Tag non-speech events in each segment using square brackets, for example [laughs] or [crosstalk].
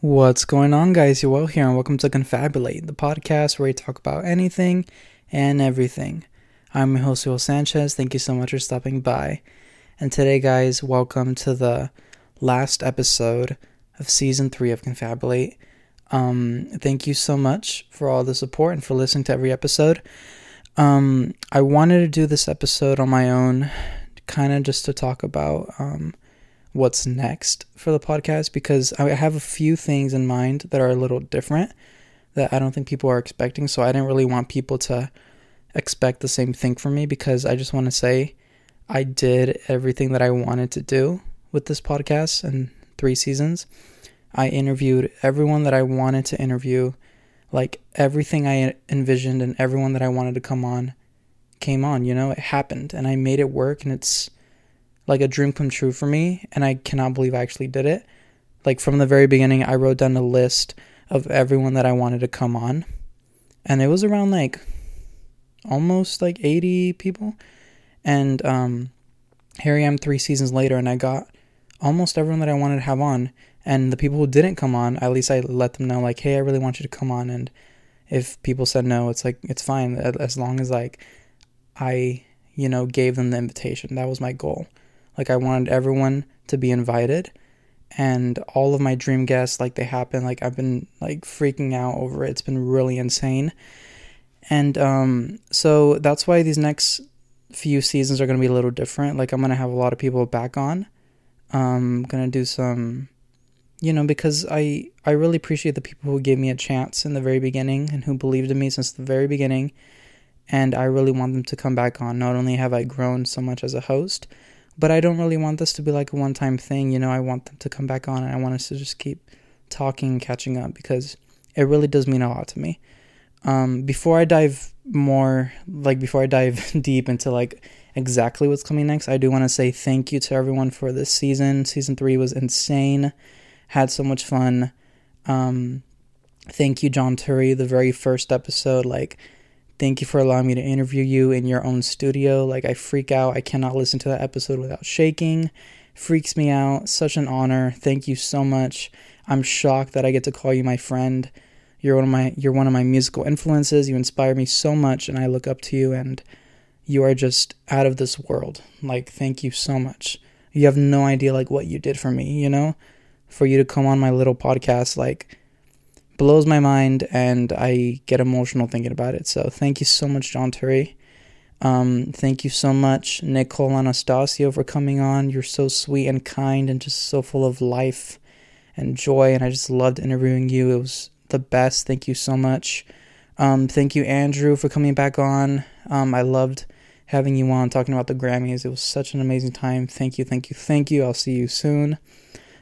What's going on, guys? You're well here, and welcome to Confabulate, the podcast where we talk about anything and everything. I'm Jose Sanchez. Thank you so much for stopping by. And today, guys, welcome to the last episode of season three of Confabulate. Um, thank you so much for all the support and for listening to every episode. Um, I wanted to do this episode on my own, kind of just to talk about um, what's next for the podcast because I have a few things in mind that are a little different that I don't think people are expecting. So I didn't really want people to expect the same thing from me because I just want to say I did everything that I wanted to do with this podcast and three seasons. I interviewed everyone that I wanted to interview. Like everything I envisioned and everyone that I wanted to come on came on, you know, it happened and I made it work and it's like a dream come true for me, and I cannot believe I actually did it. Like from the very beginning, I wrote down a list of everyone that I wanted to come on, and it was around like almost like 80 people. And um, here I am three seasons later, and I got almost everyone that I wanted to have on. And the people who didn't come on, at least I let them know, like, hey, I really want you to come on. And if people said no, it's like, it's fine as long as, like, I, you know, gave them the invitation. That was my goal. Like I wanted everyone to be invited and all of my dream guests like they happen like I've been like freaking out over it. It's been really insane. And um so that's why these next few seasons are going to be a little different. Like I'm going to have a lot of people back on. I'm going to do some you know because I I really appreciate the people who gave me a chance in the very beginning and who believed in me since the very beginning and I really want them to come back on. Not only have I grown so much as a host, but I don't really want this to be like a one time thing. You know, I want them to come back on and I want us to just keep talking and catching up because it really does mean a lot to me. Um, before I dive more, like before I dive [laughs] deep into like exactly what's coming next, I do want to say thank you to everyone for this season. Season three was insane, had so much fun. Um, thank you, John Turi. The very first episode, like Thank you for allowing me to interview you in your own studio. Like, I freak out. I cannot listen to that episode without shaking. Freaks me out. Such an honor. Thank you so much. I'm shocked that I get to call you my friend. You're one of my you're one of my musical influences. You inspire me so much and I look up to you and you are just out of this world. Like thank you so much. You have no idea like what you did for me, you know? For you to come on my little podcast like blows my mind and I get emotional thinking about it. So thank you so much, John Turi. Um, thank you so much, Nicole Anastasio, for coming on. You're so sweet and kind and just so full of life and joy. And I just loved interviewing you. It was the best. Thank you so much. Um, thank you, Andrew, for coming back on. Um, I loved having you on talking about the Grammys. It was such an amazing time. Thank you, thank you, thank you. I'll see you soon.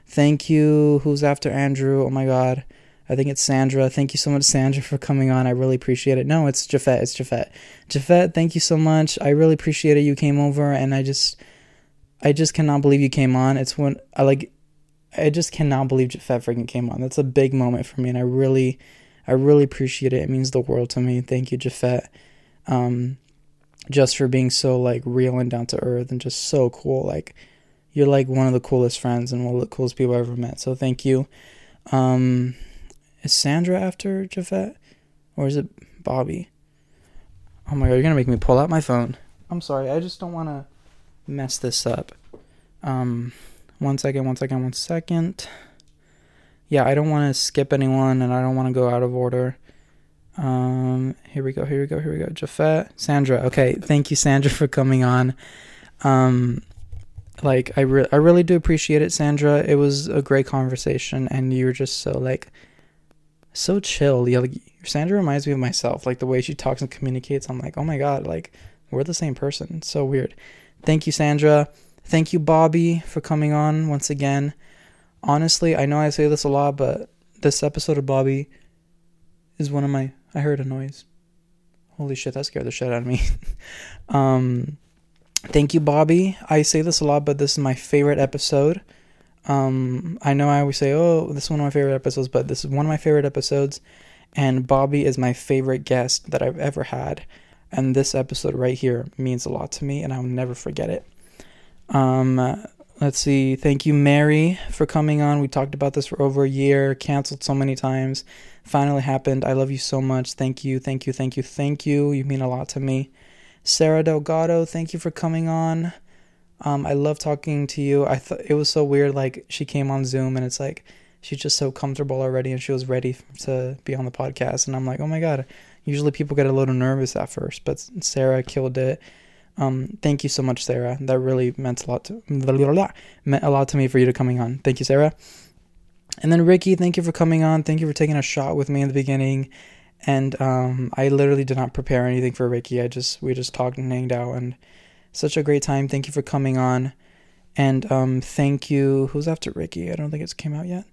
Thank you. Who's after Andrew? Oh my God. I think it's Sandra. Thank you so much, Sandra, for coming on. I really appreciate it. No, it's Jafet. It's Jafet. Jafet, thank you so much. I really appreciate it. You came over, and I just, I just cannot believe you came on. It's when I like, I just cannot believe Jafet freaking came on. That's a big moment for me, and I really, I really appreciate it. It means the world to me. Thank you, Jafet. Um, just for being so like real and down to earth and just so cool. Like, you're like one of the coolest friends and one of the coolest people I've ever met. So thank you. Um, is Sandra after Jafet? Or is it Bobby? Oh my god, you're gonna make me pull out my phone. I'm sorry, I just don't wanna mess this up. Um one second, one second, one second. Yeah, I don't wanna skip anyone and I don't wanna go out of order. Um here we go, here we go, here we go. Jafet, Sandra. Okay, thank you, Sandra, for coming on. Um like I re- I really do appreciate it, Sandra. It was a great conversation and you were just so like so chill. Yeah, like Sandra reminds me of myself. Like the way she talks and communicates, I'm like, oh my god, like we're the same person. so weird. Thank you, Sandra. Thank you, Bobby, for coming on once again. Honestly, I know I say this a lot, but this episode of Bobby is one of my. I heard a noise. Holy shit, that scared the shit out of me. [laughs] um, thank you, Bobby. I say this a lot, but this is my favorite episode. Um, I know I always say, "Oh, this is one of my favorite episodes," but this is one of my favorite episodes, and Bobby is my favorite guest that I've ever had, and this episode right here means a lot to me, and I'll never forget it. Um, let's see. Thank you, Mary, for coming on. We talked about this for over a year, canceled so many times. Finally happened. I love you so much. Thank you, thank you, thank you, thank you. You mean a lot to me. Sarah Delgado, thank you for coming on. Um, I love talking to you. I thought it was so weird. Like she came on Zoom and it's like she's just so comfortable already, and she was ready to be on the podcast. And I'm like, oh my god. Usually people get a little nervous at first, but Sarah killed it. Um, thank you so much, Sarah. That really meant a lot to meant a lot to me for you to coming on. Thank you, Sarah. And then Ricky, thank you for coming on. Thank you for taking a shot with me in the beginning. And um, I literally did not prepare anything for Ricky. I just we just talked and hanged out, and such a great time. Thank you for coming on. And um, thank you. Who's after Ricky? I don't think it's came out yet.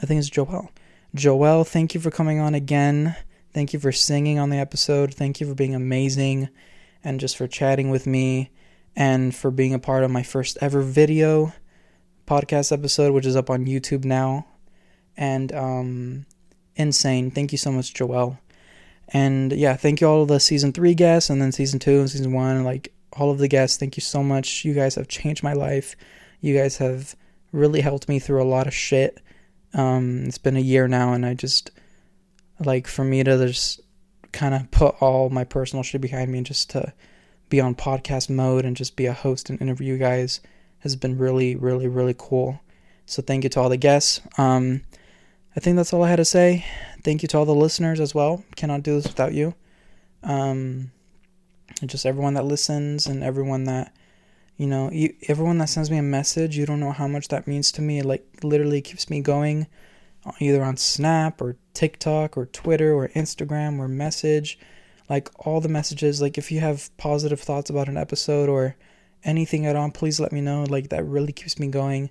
I think it's Joel. Joel, thank you for coming on again. Thank you for singing on the episode. Thank you for being amazing and just for chatting with me and for being a part of my first ever video podcast episode, which is up on YouTube now. And um, insane. Thank you so much, Joel. And yeah, thank you all the season three guests and then season two and season one. Like all of the guests, thank you so much. You guys have changed my life. You guys have really helped me through a lot of shit. Um, it's been a year now, and I just like for me to just kind of put all my personal shit behind me and just to be on podcast mode and just be a host and interview you guys has been really, really, really cool. So thank you to all the guests. Um, I think that's all I had to say. Thank you to all the listeners as well. Cannot do this without you. Um, and just everyone that listens and everyone that you know you, everyone that sends me a message you don't know how much that means to me. It like literally keeps me going either on snap or tiktok or twitter or instagram or message. Like all the messages like if you have positive thoughts about an episode or anything at all please let me know. Like that really keeps me going.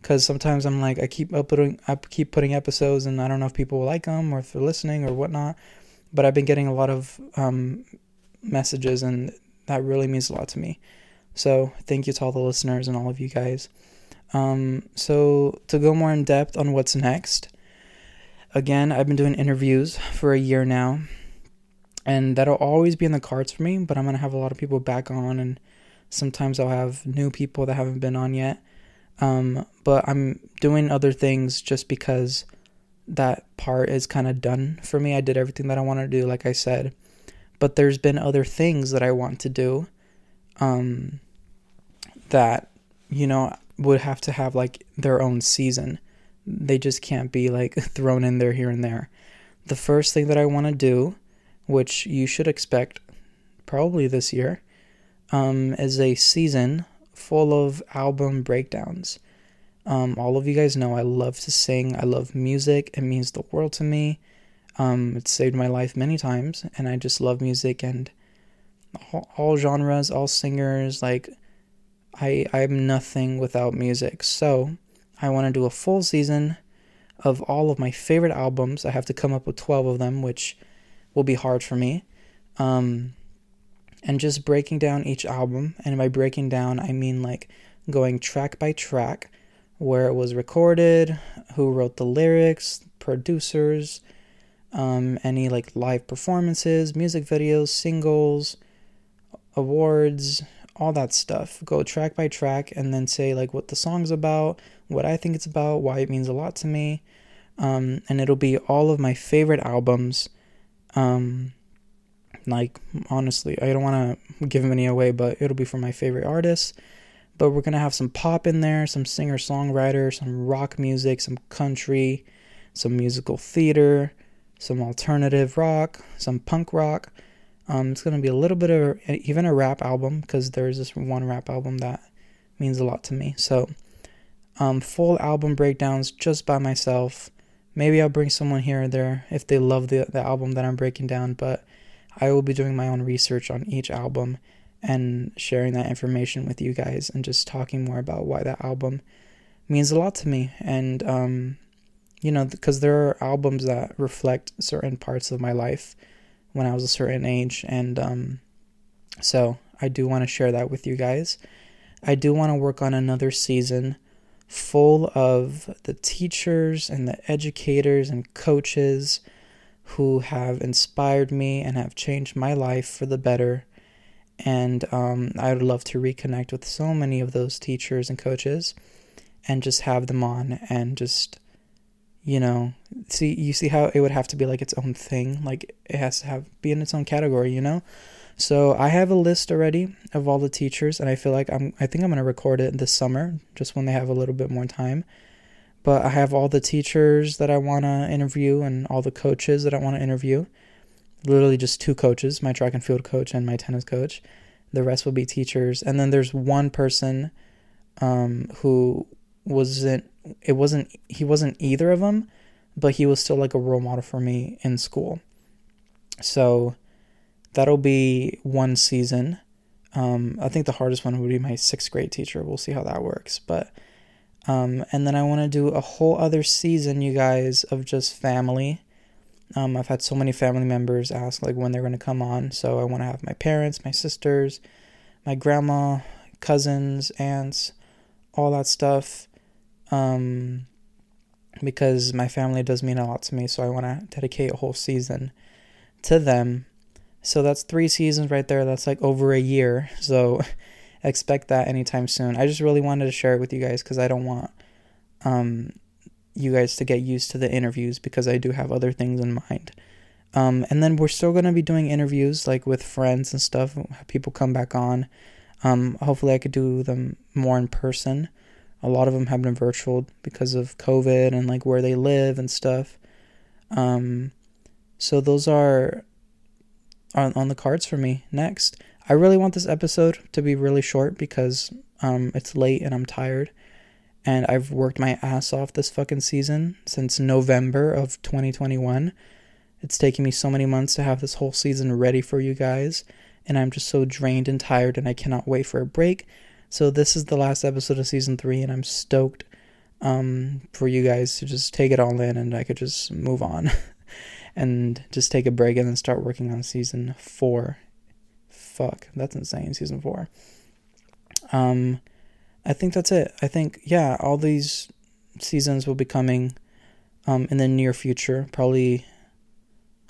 Because sometimes i'm like i keep uploading i keep putting episodes and i don't know if people will like them or if they're listening or whatnot but i've been getting a lot of um, messages, and that really means a lot to me. So thank you to all the listeners and all of you guys. Um, so to go more in depth on what's next, again, I've been doing interviews for a year now, and that'll always be in the cards for me. But I'm gonna have a lot of people back on, and sometimes I'll have new people that haven't been on yet. Um, but I'm doing other things just because that part is kind of done for me. I did everything that I wanted to do, like I said but there's been other things that I want to do um, that, you know, would have to have like their own season. They just can't be like [laughs] thrown in there here and there. The first thing that I want to do, which you should expect probably this year, um, is a season full of album breakdowns. Um, all of you guys know I love to sing. I love music. It means the world to me. Um, it's saved my life many times, and I just love music and all, all genres, all singers. Like, I I'm nothing without music. So I want to do a full season of all of my favorite albums. I have to come up with twelve of them, which will be hard for me. Um, and just breaking down each album, and by breaking down, I mean like going track by track, where it was recorded, who wrote the lyrics, producers um, any like live performances, music videos, singles, awards, all that stuff. Go track by track and then say like what the song's about, what I think it's about, why it means a lot to me. Um, and it'll be all of my favorite albums. Um, like honestly, I don't want to give them any away, but it'll be from my favorite artists. But we're gonna have some pop in there, some singer songwriter, some rock music, some country, some musical theater, some alternative rock, some punk rock. Um, it's going to be a little bit of even a rap album because there's this one rap album that means a lot to me. So, um, full album breakdowns just by myself. Maybe I'll bring someone here or there if they love the, the album that I'm breaking down, but I will be doing my own research on each album and sharing that information with you guys and just talking more about why that album means a lot to me. And um, you know, because there are albums that reflect certain parts of my life when I was a certain age. And um, so I do want to share that with you guys. I do want to work on another season full of the teachers and the educators and coaches who have inspired me and have changed my life for the better. And um, I would love to reconnect with so many of those teachers and coaches and just have them on and just, you know, see, you see how it would have to be like its own thing. Like it has to have, be in its own category, you know? So I have a list already of all the teachers, and I feel like I'm. I think I'm gonna record it this summer, just when they have a little bit more time. But I have all the teachers that I wanna interview and all the coaches that I wanna interview literally just two coaches my track and field coach and my tennis coach the rest will be teachers and then there's one person um, who wasn't it wasn't he wasn't either of them but he was still like a role model for me in school. So that'll be one season. Um, i think the hardest one would be my sixth grade teacher. We'll see how that works but um, and then i want to do a whole other season you guys of just family. Um, I've had so many family members ask like when they're going to come on, so I want to have my parents, my sisters, my grandma, cousins, aunts, all that stuff, um, because my family does mean a lot to me. So I want to dedicate a whole season to them. So that's three seasons right there. That's like over a year. So [laughs] expect that anytime soon. I just really wanted to share it with you guys because I don't want um, you guys to get used to the interviews because I do have other things in mind. Um, and then we're still going to be doing interviews like with friends and stuff. People come back on. Um, hopefully, I could do them more in person. A lot of them have been virtual because of COVID and like where they live and stuff. Um, so those are on, on the cards for me next. I really want this episode to be really short because um, it's late and I'm tired and I've worked my ass off this fucking season since November of 2021. It's taken me so many months to have this whole season ready for you guys, and I'm just so drained and tired, and I cannot wait for a break. So this is the last episode of season three, and I'm stoked um, for you guys to just take it all in, and I could just move on [laughs] and just take a break, and then start working on season four. Fuck, that's insane. Season four. Um I think that's it. I think yeah, all these seasons will be coming um, in the near future. Probably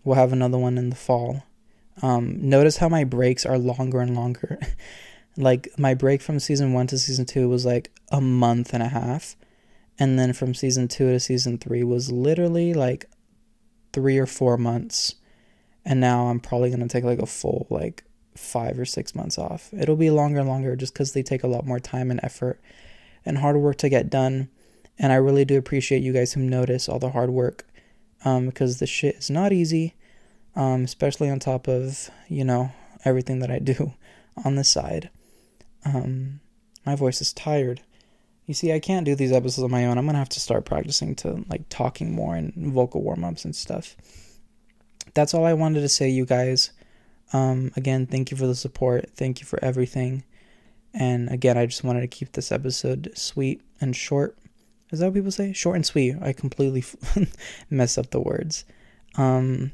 we'll have another one in the fall. Um, notice how my breaks are longer and longer. [laughs] like my break from season one to season two was like a month and a half, and then from season two to season three was literally like three or four months. And now I'm probably gonna take like a full like five or six months off. It'll be longer and longer just because they take a lot more time and effort and hard work to get done. And I really do appreciate you guys who notice all the hard work um, because the shit is not easy, um, especially on top of, you know, everything that I do [laughs] on the side. Um, my voice is tired. You see, I can't do these episodes on my own. I'm gonna have to start practicing to like talking more and vocal warm ups and stuff. That's all I wanted to say, you guys. Um, again, thank you for the support. Thank you for everything. And again, I just wanted to keep this episode sweet and short. Is that what people say? Short and sweet. I completely [laughs] mess up the words. Um,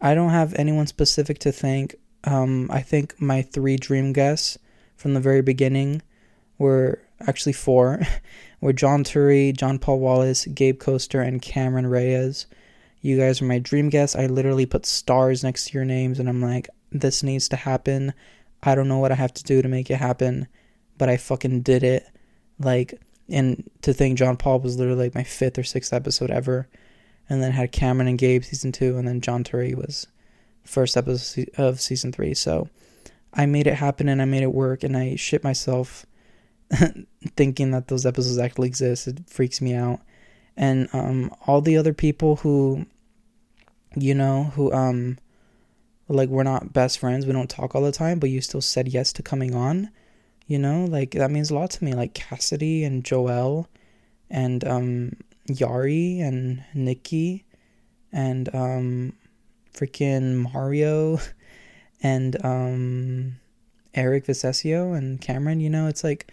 I don't have anyone specific to thank. Um, I think my three dream guests from the very beginning were actually four [laughs] were John Turi, John Paul Wallace, Gabe Coaster, and Cameron Reyes. You guys are my dream guests. I literally put stars next to your names, and I'm like, this needs to happen. I don't know what I have to do to make it happen, but I fucking did it. Like, and to think John Paul was literally like my fifth or sixth episode ever, and then had Cameron and Gabe season two, and then John Turi was first episode of season three. So I made it happen and I made it work, and I shit myself [laughs] thinking that those episodes actually exist. It freaks me out. And um, all the other people who, you know, who um, like we're not best friends we don't talk all the time but you still said yes to coming on you know like that means a lot to me like cassidy and joel and um yari and nikki and um freaking mario [laughs] and um eric Vicesio and cameron you know it's like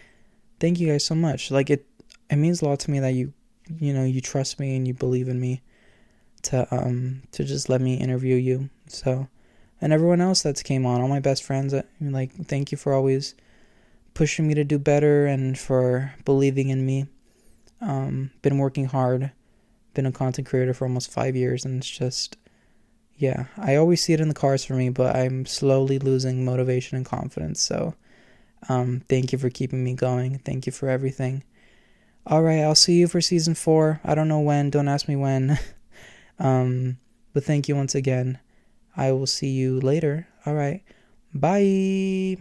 thank you guys so much like it it means a lot to me that you you know you trust me and you believe in me to um to just let me interview you so and everyone else that's came on, all my best friends. Uh, like, thank you for always pushing me to do better and for believing in me. Um, been working hard, been a content creator for almost five years, and it's just, yeah, I always see it in the cars for me, but I'm slowly losing motivation and confidence. So, um, thank you for keeping me going. Thank you for everything. All right, I'll see you for season four. I don't know when. Don't ask me when. [laughs] um, but thank you once again. I will see you later. All right. Bye.